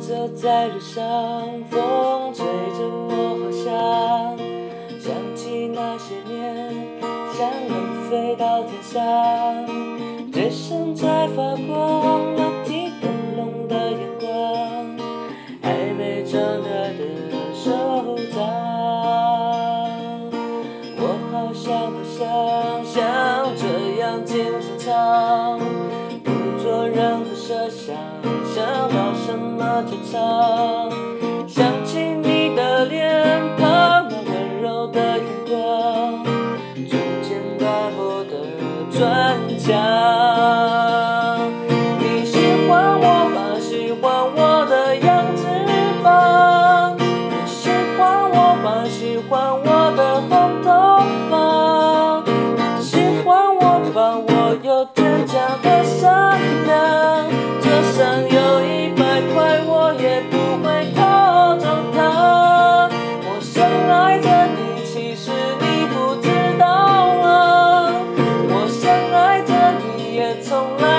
走在路上，风吹着我，好像想起那些年，想能飞到天上，嘴上在发光，马蹄灯笼的阳光，还没长大的手掌，我好想好想像这样坚坚强，不做任何设想，找什么绝唱？想起你的脸庞，那温柔的眼光，逐渐斑驳的砖墙。从来